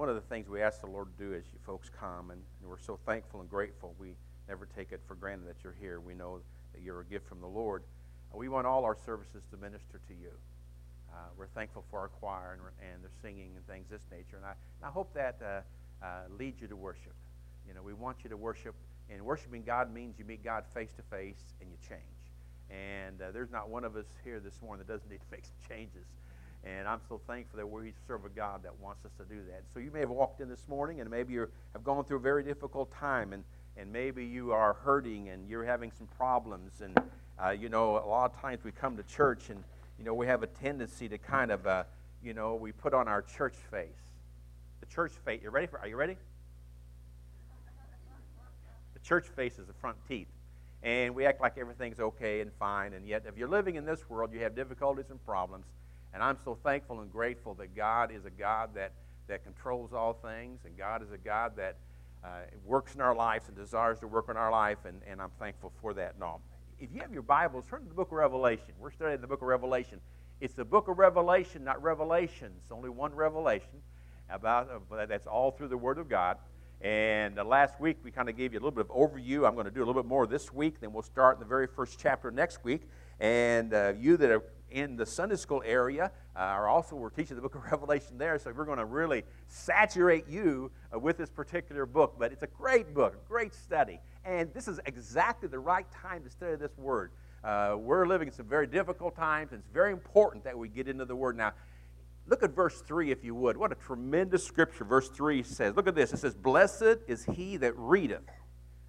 one of the things we ask the Lord to do as you folks come, and, we're so thankful and grateful. We never take it for granted that you're here. We know that you're a gift from the Lord. We want all our services to minister to you. Uh, we're thankful for our choir and, and their singing and things this nature. And I, and I hope that uh, uh, leads you to worship. You know, we want you to worship. And worshiping God means you meet God face to face and you change. And uh, there's not one of us here this morning that doesn't need to make some changes. And I'm so thankful that we serve a God that wants us to do that. So you may have walked in this morning and maybe you have gone through a very difficult time and, and maybe you are hurting and you're having some problems. And, uh, you know, a lot of times we come to church and, you know, we have a tendency to kind of, uh, you know, we put on our church face. The church face. You ready for? Are you ready? The church face is the front teeth, and we act like everything's okay and fine. And yet, if you're living in this world, you have difficulties and problems. And I'm so thankful and grateful that God is a God that, that controls all things, and God is a God that uh, works in our lives and desires to work in our life, and, and I'm thankful for that and all. If you have your Bibles, turn to the book of Revelation. We're studying the book of Revelation. It's the book of Revelation, not Revelations. Only one revelation about uh, that's all through the Word of God. And uh, last week we kind of gave you a little bit of overview. I'm going to do a little bit more this week. Then we'll start in the very first chapter next week. And uh, you that are in the Sunday school area uh, also, we're teaching the book of Revelation there, so we're going to really saturate you uh, with this particular book. But it's a great book, a great study. And this is exactly the right time to study this word. Uh, we're living in some very difficult times, and it's very important that we get into the word. Now, look at verse 3 if you would. What a tremendous scripture. Verse 3 says, Look at this. It says, Blessed is he that readeth.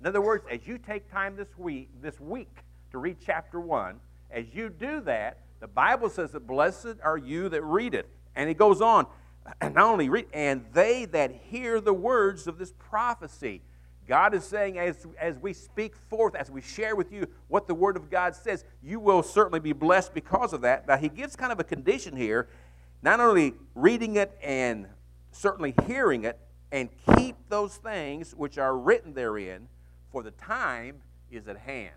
In other words, as you take time this week, this week to read chapter 1, as you do that, the Bible says that blessed are you that read it. And it goes on, and not only read, and they that hear the words of this prophecy. God is saying, as, as we speak forth, as we share with you what the Word of God says, you will certainly be blessed because of that. Now, He gives kind of a condition here not only reading it and certainly hearing it, and keep those things which are written therein, for the time is at hand.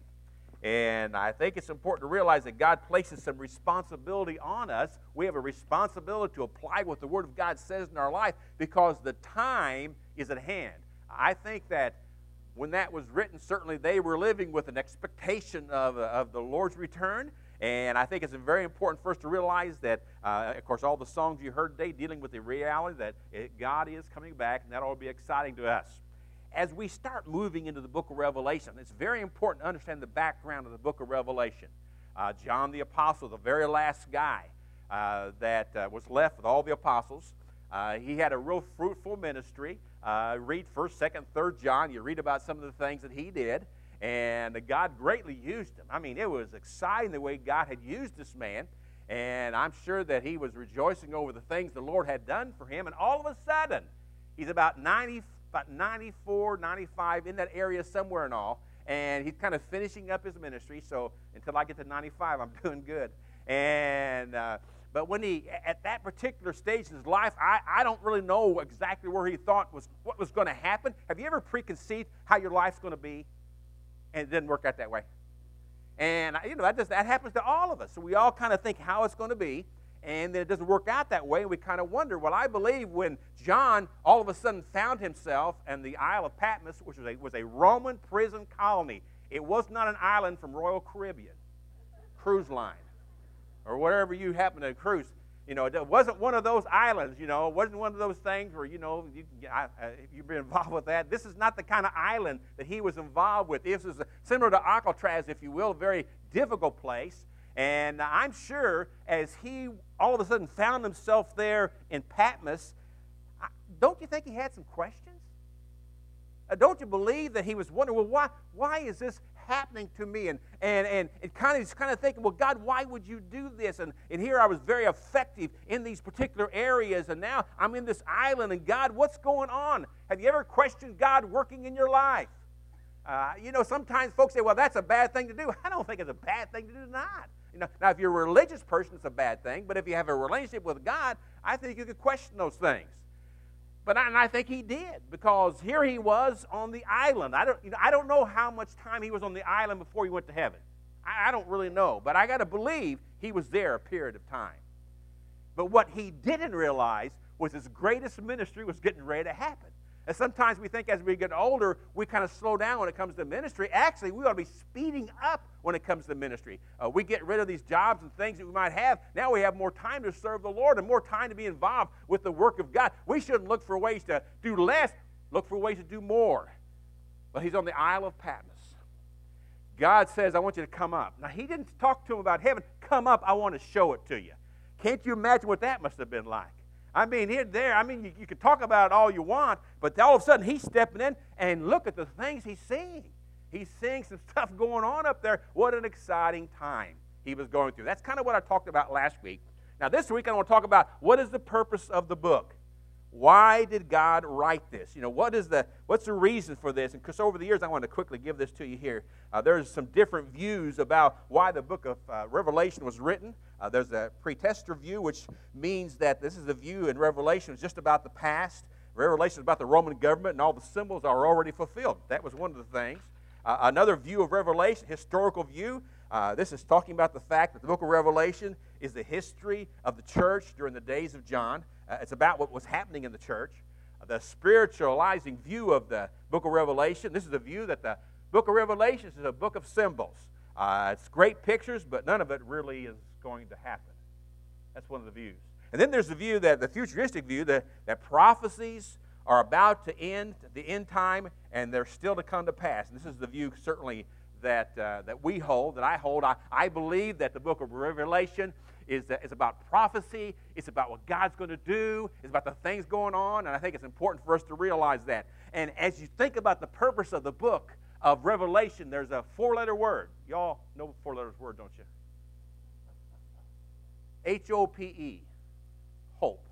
And I think it's important to realize that God places some responsibility on us. We have a responsibility to apply what the Word of God says in our life because the time is at hand. I think that when that was written, certainly they were living with an expectation of, of the Lord's return. And I think it's very important for us to realize that, uh, of course, all the songs you heard today dealing with the reality that it, God is coming back, and that to be exciting to us as we start moving into the book of Revelation, it's very important to understand the background of the book of Revelation. Uh, John the Apostle, the very last guy uh, that uh, was left with all the apostles, uh, he had a real fruitful ministry. Uh, read 1st, 2nd, 3rd John. You read about some of the things that he did. And God greatly used him. I mean, it was exciting the way God had used this man. And I'm sure that he was rejoicing over the things the Lord had done for him. And all of a sudden, he's about 94 about 94, 95, in that area somewhere and all. And he's kind of finishing up his ministry. So until I get to 95, I'm doing good. And uh, but when he at that particular stage in his life, I, I don't really know exactly where he thought was what was going to happen. Have you ever preconceived how your life's going to be, and it didn't work out that way? And you know that just that happens to all of us. So we all kind of think how it's going to be and then it doesn't work out that way. And we kind of wonder. Well, I believe when John all of a sudden found himself in the Isle of Patmos, which was a, was a Roman prison colony, it was not an island from Royal Caribbean cruise line or whatever you happen to cruise. You know, it wasn't one of those islands. You know, it wasn't one of those things where you know you, I, uh, you've been involved with that. This is not the kind of island that he was involved with. This is similar to Alcatraz, if you will, a very difficult place. And I'm sure as he all of a sudden found himself there in Patmos, don't you think he had some questions? Uh, don't you believe that he was wondering, well, why, why is this happening to me? And, and, and, and kind of, kind of thinking, well, God, why would you do this? And, and here I was very effective in these particular areas, and now I'm in this island, and God, what's going on? Have you ever questioned God working in your life? Uh, you know, sometimes folks say, well, that's a bad thing to do. I don't think it's a bad thing to do, not. You know, now, if you're a religious person, it's a bad thing. But if you have a relationship with God, I think you could question those things. But I, and I think he did because here he was on the island. I don't, you know, I don't know how much time he was on the island before he went to heaven. I, I don't really know. But I got to believe he was there a period of time. But what he didn't realize was his greatest ministry was getting ready to happen. And sometimes we think as we get older, we kind of slow down when it comes to ministry. Actually, we ought to be speeding up when it comes to ministry. Uh, we get rid of these jobs and things that we might have. Now we have more time to serve the Lord and more time to be involved with the work of God. We shouldn't look for ways to do less, look for ways to do more. But he's on the Isle of Patmos. God says, I want you to come up. Now, he didn't talk to him about heaven. Come up, I want to show it to you. Can't you imagine what that must have been like? I mean, here, there, I mean, you, you can talk about it all you want, but all of a sudden he's stepping in and look at the things he's seeing. He's seeing some stuff going on up there. What an exciting time he was going through. That's kind of what I talked about last week. Now, this week I want to talk about what is the purpose of the book. Why did God write this? You know, what is the what's the reason for this? And because over the years, I want to quickly give this to you here. Uh, there's some different views about why the book of uh, Revelation was written. Uh, there's a preterist view, which means that this is a view in Revelation is just about the past. Revelation is about the Roman government, and all the symbols are already fulfilled. That was one of the things. Uh, another view of Revelation, historical view. Uh, this is talking about the fact that the book of Revelation is the history of the church during the days of John. Uh, it's about what was happening in the church. Uh, the spiritualizing view of the book of Revelation. This is the view that the book of Revelation is a book of symbols. Uh, it's great pictures, but none of it really is going to happen. That's one of the views. And then there's the view that the futuristic view that, that prophecies are about to end, the end time, and they're still to come to pass. And this is the view certainly that, uh, that we hold, that I hold. I, I believe that the book of Revelation is, that is about prophecy. It's about what God's going to do. It's about the things going on. And I think it's important for us to realize that. And as you think about the purpose of the book of Revelation, there's a four letter word. Y'all know four letters word, don't you? H O P E. Hope.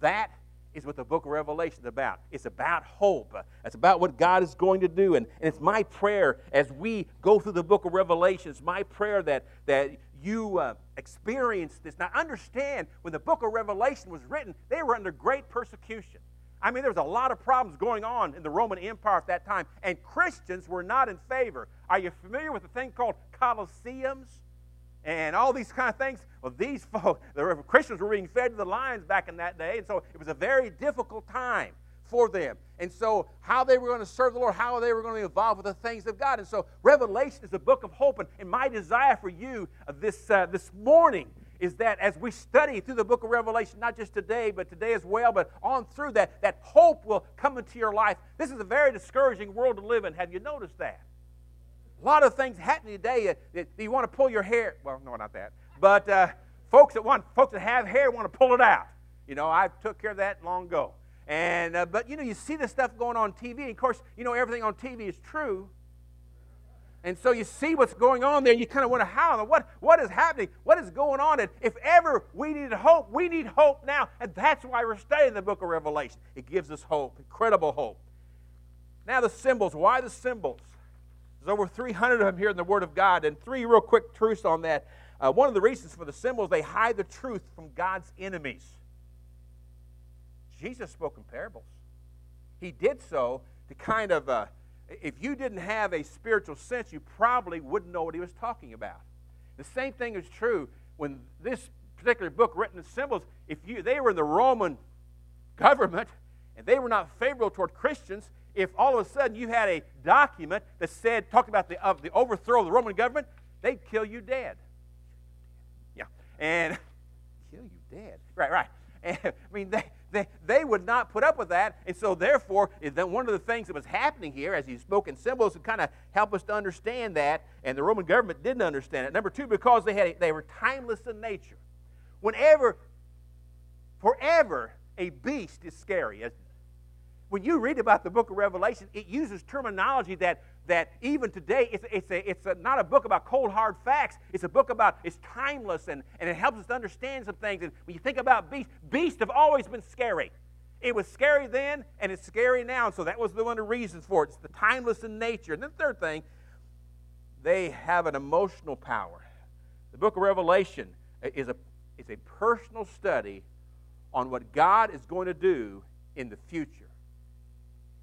That is what the book of Revelation is about. It's about hope. It's about what God is going to do. And, and it's my prayer as we go through the book of Revelation, it's my prayer that, that you uh, experience this. Now, understand when the book of Revelation was written, they were under great persecution. I mean, there was a lot of problems going on in the Roman Empire at that time, and Christians were not in favor. Are you familiar with a thing called Colosseums? And all these kind of things. Well, these folks, the Christians were being fed to the lions back in that day, and so it was a very difficult time for them. And so, how they were going to serve the Lord, how they were going to be involved with the things of God. And so, Revelation is a book of hope. And, and my desire for you uh, this, uh, this morning is that as we study through the book of Revelation, not just today, but today as well, but on through that, that hope will come into your life. This is a very discouraging world to live in. Have you noticed that? A lot of things happening today that, that you want to pull your hair. Well, no, not that. But uh, folks that want, folks that have hair want to pull it out. You know, I took care of that long ago. And, uh, but, you know, you see this stuff going on TV. Of course, you know, everything on TV is true. And so you see what's going on there, and you kind of wonder how, what, what is happening? What is going on? And if ever we need hope, we need hope now. And that's why we're studying the book of Revelation. It gives us hope, incredible hope. Now, the symbols. Why the symbols? There's over 300 of them here in the Word of God, and three real quick truths on that. Uh, one of the reasons for the symbols, they hide the truth from God's enemies. Jesus spoke in parables. He did so to kind of, uh, if you didn't have a spiritual sense, you probably wouldn't know what he was talking about. The same thing is true when this particular book, written in symbols, if you, they were in the Roman government and they were not favorable toward Christians, if all of a sudden you had a document that said, talked about the, of the overthrow of the Roman government, they'd kill you dead. Yeah. And kill you dead. Right, right. And, I mean, they, they, they would not put up with that. And so, therefore, one of the things that was happening here as he spoke in symbols to kind of help us to understand that, and the Roman government didn't understand it. Number two, because they, had, they were timeless in nature. Whenever, forever, a beast is scary, when you read about the book of Revelation, it uses terminology that, that even today, it's, it's, a, it's a, not a book about cold, hard facts. It's a book about, it's timeless and, and it helps us to understand some things. And when you think about beasts, beasts have always been scary. It was scary then and it's scary now. And so that was one of the reasons for it. It's the timeless in nature. And then the third thing, they have an emotional power. The book of Revelation is a, is a personal study on what God is going to do in the future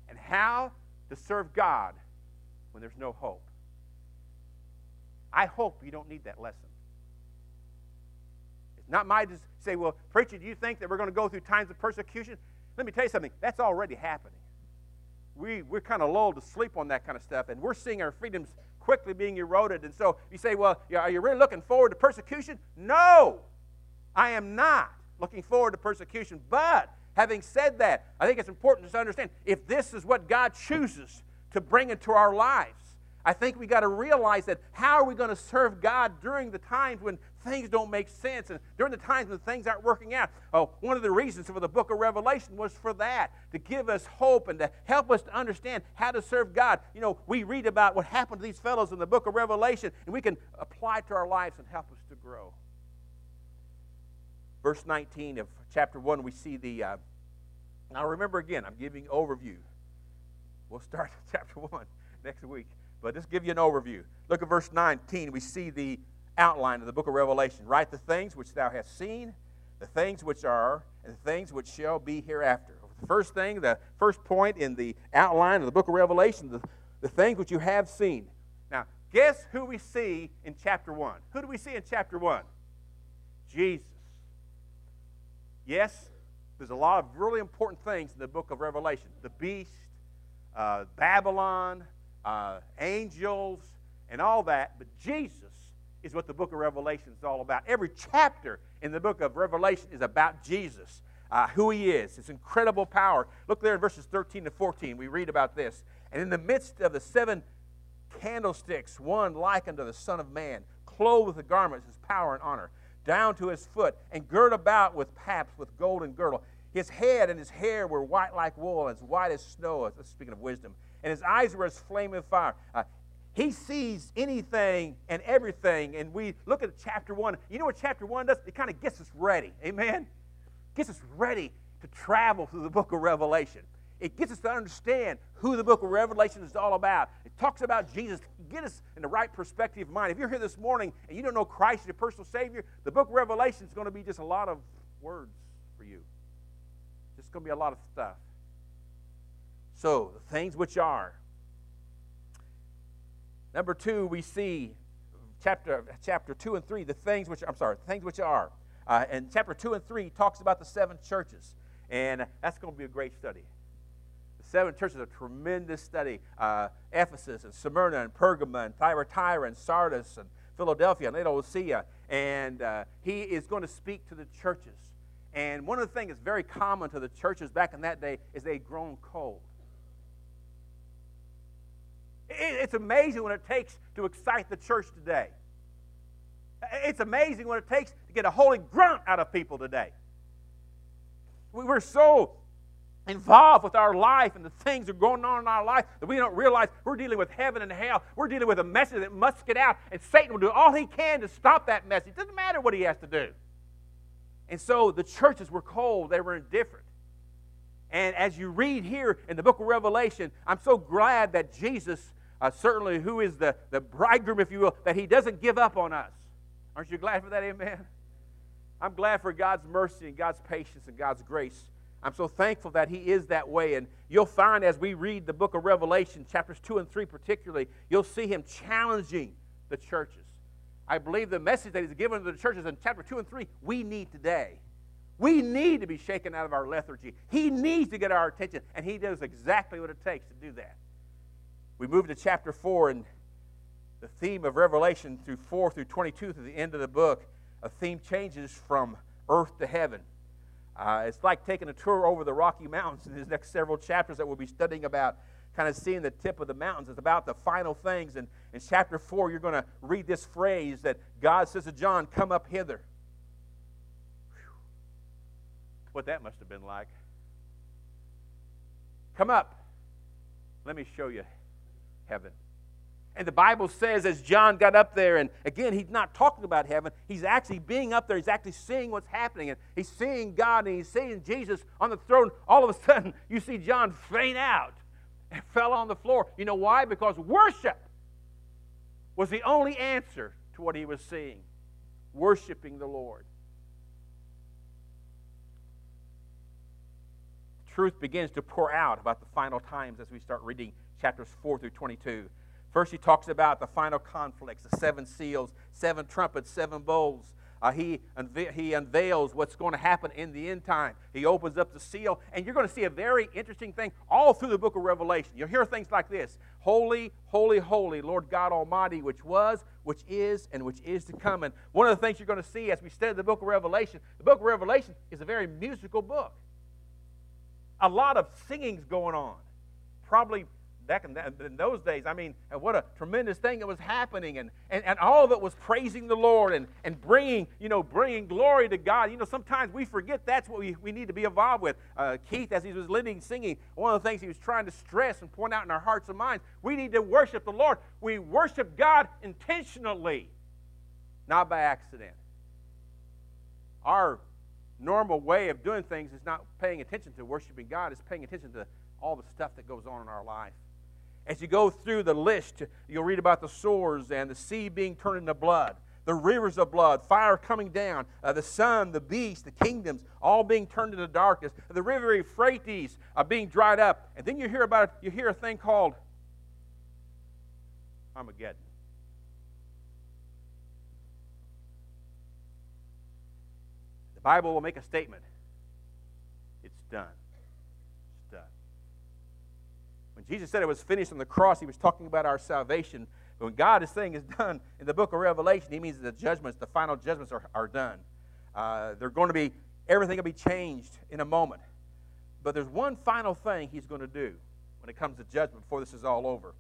and how to serve God when there's no hope. I hope you don't need that lesson. It's not my to say, well, preacher, do you think that we're going to go through times of persecution? Let me tell you something. That's already happening. We, we're kind of lulled to sleep on that kind of stuff, and we're seeing our freedoms quickly being eroded. And so you say, well, are you really looking forward to persecution? No, I am not looking forward to persecution. But having said that, I think it's important to understand if this is what God chooses to bring into our lives, I think we got to realize that how are we going to serve God during the times when things don't make sense and during the times when things aren't working out? Oh, one of the reasons for the book of Revelation was for that, to give us hope and to help us to understand how to serve God. You know, we read about what happened to these fellows in the book of Revelation and we can apply it to our lives and help us to grow. Verse 19 of chapter 1, we see the. Uh, now remember again, I'm giving overview. We'll start chapter 1 next week. But just give you an overview. Look at verse 19. We see the outline of the book of Revelation. Write the things which thou hast seen, the things which are, and the things which shall be hereafter. The first thing, the first point in the outline of the book of Revelation, the, the things which you have seen. Now, guess who we see in chapter 1? Who do we see in chapter 1? Jesus. Yes, there's a lot of really important things in the book of Revelation the beast, uh, Babylon, uh, angels, and all that. But Jesus is what the book of Revelation is all about. Every chapter in the book of Revelation is about Jesus, uh, who he is, his incredible power. Look there in verses 13 to 14. We read about this. And in the midst of the seven candlesticks, one like unto the Son of Man, clothed with the garments, his power and honor, down to his foot, and girt about with paps with golden girdle. His head and his hair were white like wool, as white as snow. Speaking of wisdom and his eyes were as flaming fire. Uh, he sees anything and everything. And we look at chapter one. You know what chapter one does? It kind of gets us ready. Amen? Gets us ready to travel through the book of Revelation. It gets us to understand who the book of Revelation is all about. It talks about Jesus. Get us in the right perspective of mind. If you're here this morning and you don't know Christ as your personal Savior, the book of Revelation is going to be just a lot of words for you. Just going to be a lot of stuff. So, the things which are. Number two, we see chapter, chapter 2 and 3, the things which, I'm sorry, the things which are. Uh, and chapter 2 and 3 talks about the seven churches. And that's going to be a great study. Seven churches a tremendous study. Uh, Ephesus and Smyrna and Pergamum and Thyatira and Sardis and Philadelphia and Laodicea. And uh, he is going to speak to the churches. And one of the things that's very common to the churches back in that day is they'd grown cold. It's amazing what it takes to excite the church today. It's amazing what it takes to get a holy grunt out of people today. We were so involved with our life and the things that are going on in our life that we don't realize we're dealing with heaven and hell. We're dealing with a message that must get out, and Satan will do all he can to stop that message. It doesn't matter what he has to do. And so the churches were cold, they were indifferent. And as you read here in the book of Revelation, I'm so glad that Jesus uh, certainly who is the, the bridegroom, if you will, that he doesn't give up on us. Aren't you glad for that? Amen. I'm glad for God's mercy and God's patience and God's grace. I'm so thankful that He is that way. And you'll find as we read the book of Revelation, chapters 2 and 3 particularly, you'll see Him challenging the churches. I believe the message that He's given to the churches in chapter 2 and 3, we need today. We need to be shaken out of our lethargy. He needs to get our attention, and He does exactly what it takes to do that. We move to chapter 4, and the theme of Revelation through 4 through 22 through the end of the book, a theme changes from earth to heaven. Uh, it's like taking a tour over the Rocky Mountains in these next several chapters that we'll be studying about, kind of seeing the tip of the mountains. It's about the final things. And in chapter 4, you're going to read this phrase that God says to John, Come up hither. Whew. What that must have been like. Come up. Let me show you heaven. And the Bible says, as John got up there, and again, he's not talking about heaven. He's actually being up there. He's actually seeing what's happening. And he's seeing God and he's seeing Jesus on the throne. All of a sudden, you see John faint out and fell on the floor. You know why? Because worship was the only answer to what he was seeing worshiping the Lord. Truth begins to pour out about the final times as we start reading chapters 4 through 22. First, he talks about the final conflicts, the seven seals, seven trumpets, seven bowls. Uh, he, he unveils what's going to happen in the end time. He opens up the seal, and you're going to see a very interesting thing all through the book of Revelation. You'll hear things like this Holy, holy, holy, Lord God Almighty, which was, which is, and which is to come. And one of the things you're going to see as we study the book of Revelation, the book of Revelation is a very musical book. A lot of singing's going on. Probably back in, that, in, those days, I mean, what a tremendous thing that was happening. And, and, and all of it was praising the Lord and, and bringing, you know, bringing glory to God. You know, sometimes we forget that's what we, we need to be involved with. Uh, Keith, as he was leading singing, one of the things he was trying to stress and point out in our hearts and minds, we need to worship the Lord. We worship God intentionally, not by accident. Our normal way of doing things is not paying attention to worshiping God, it's paying attention to all the stuff that goes on in our life. As you go through the list, you'll read about the sores and the sea being turned into blood, the rivers of blood, fire coming down, uh, the sun, the beast, the kingdoms, all being turned into darkness, the river Euphrates uh, being dried up. And then you hear about you hear a thing called Armageddon. The Bible will make a statement. It's done. Jesus said it was finished on the cross, he was talking about our salvation. But when God is saying it's done in the book of Revelation, he means the judgments, the final judgments are, are done. Uh, they're going to be, everything will be changed in a moment. But there's one final thing he's going to do when it comes to judgment before this is all over.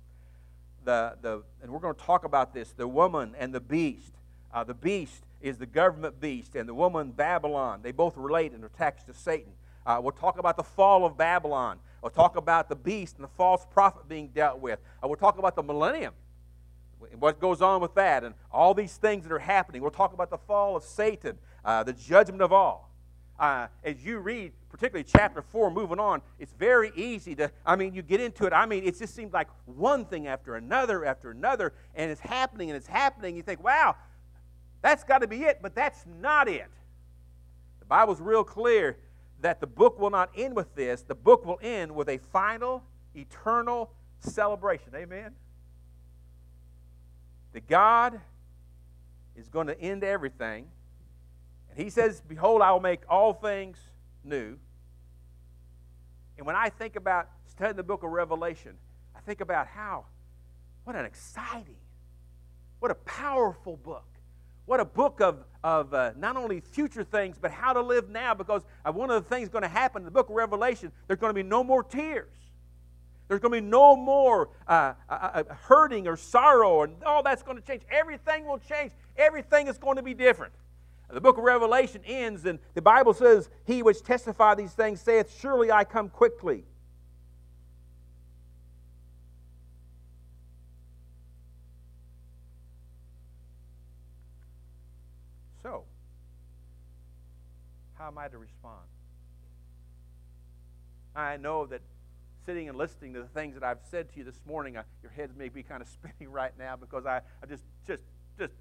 The, the, and we're going to talk about this the woman and the beast. Uh, the beast is the government beast, and the woman, Babylon. They both relate and are attached to Satan. Uh, we'll talk about the fall of Babylon. We'll talk about the beast and the false prophet being dealt with. Uh, we'll talk about the millennium, what goes on with that, and all these things that are happening. We'll talk about the fall of Satan, uh, the judgment of all. Uh, as you read, particularly chapter 4, moving on, it's very easy to, I mean, you get into it. I mean, it just seems like one thing after another after another, and it's happening and it's happening. You think, wow, that's got to be it, but that's not it. The Bible's real clear that the book will not end with this. The book will end with a final, eternal celebration. Amen? That God is going to end everything. And He says, Behold, I will make all things new. And when I think about studying the book of Revelation, I think about how, what an exciting, what a powerful book. What a book of, of uh, not only future things, but how to live now. Because uh, one of the things going to happen in the book of Revelation, there's going to be no more tears. There's going to be no more uh, uh, uh, hurting or sorrow, and all that's going to change. Everything will change. Everything is going to be different. The book of Revelation ends, and the Bible says, He which testified these things saith, Surely I come quickly. How am I to respond? I know that sitting and listening to the things that I've said to you this morning, uh, your heads may be kind of spinning right now because I, I just, just, just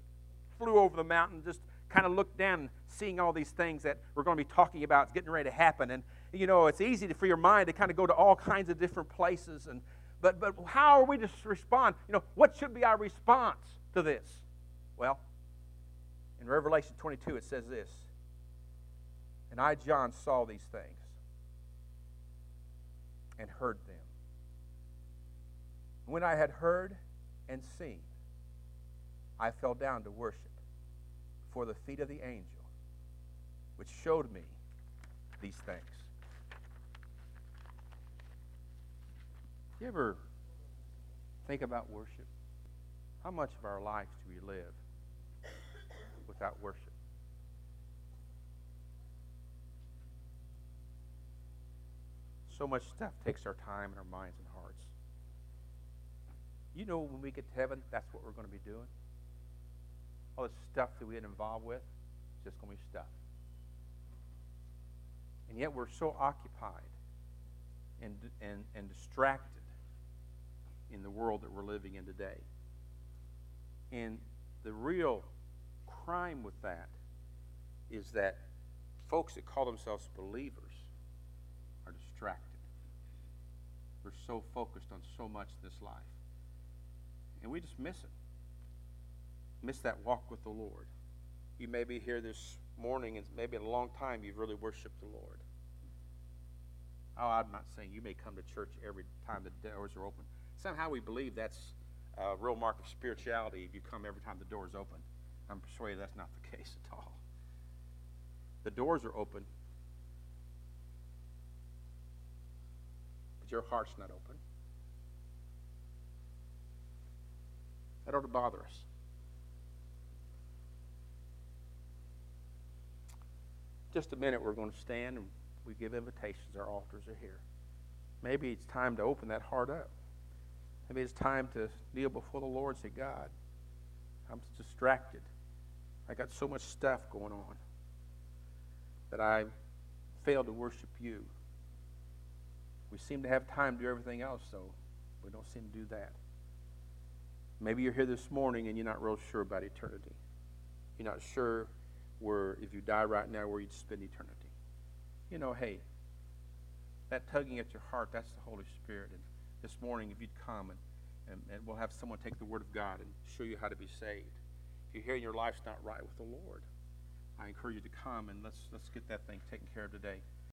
flew over the mountain, just kind of looked down, seeing all these things that we're going to be talking about, getting ready to happen. And, you know, it's easy to, for your mind to kind of go to all kinds of different places. And, but, but how are we to respond? You know, what should be our response to this? Well, in Revelation 22, it says this and I, John, saw these things and heard them. When I had heard and seen, I fell down to worship before the feet of the angel, which showed me these things. You ever think about worship? How much of our lives do we live without worship? So much stuff takes our time and our minds and hearts. You know, when we get to heaven, that's what we're going to be doing. All the stuff that we get involved with, is just going to be stuff. And yet we're so occupied and, and, and distracted in the world that we're living in today. And the real crime with that is that folks that call themselves believers are distracted. We're so focused on so much in this life. And we just miss it. Miss that walk with the Lord. You may be here this morning, and maybe in a long time you've really worshiped the Lord. Oh, I'm not saying you may come to church every time the doors are open. Somehow we believe that's a real mark of spirituality if you come every time the door is open. I'm persuaded that's not the case at all. The doors are open, your heart's not open. That ought to bother us. Just a minute, we're going to stand and we give invitations. Our altars are here. Maybe it's time to open that heart up. Maybe it's time to kneel before the Lord and say, God, I'm distracted. I got so much stuff going on that I failed to worship you. We seem to have time to do everything else, so we don't seem to do that. Maybe you're here this morning and you're not real sure about eternity. You're not sure where, if you die right now, where you'd spend eternity. You know, hey, that tugging at your heart, that's the Holy Spirit. And this morning, if you'd come and, and, and we'll have someone take the Word of God and show you how to be saved. If you're hearing your life's not right with the Lord, I encourage you to come and let's, let's get that thing taken care of today.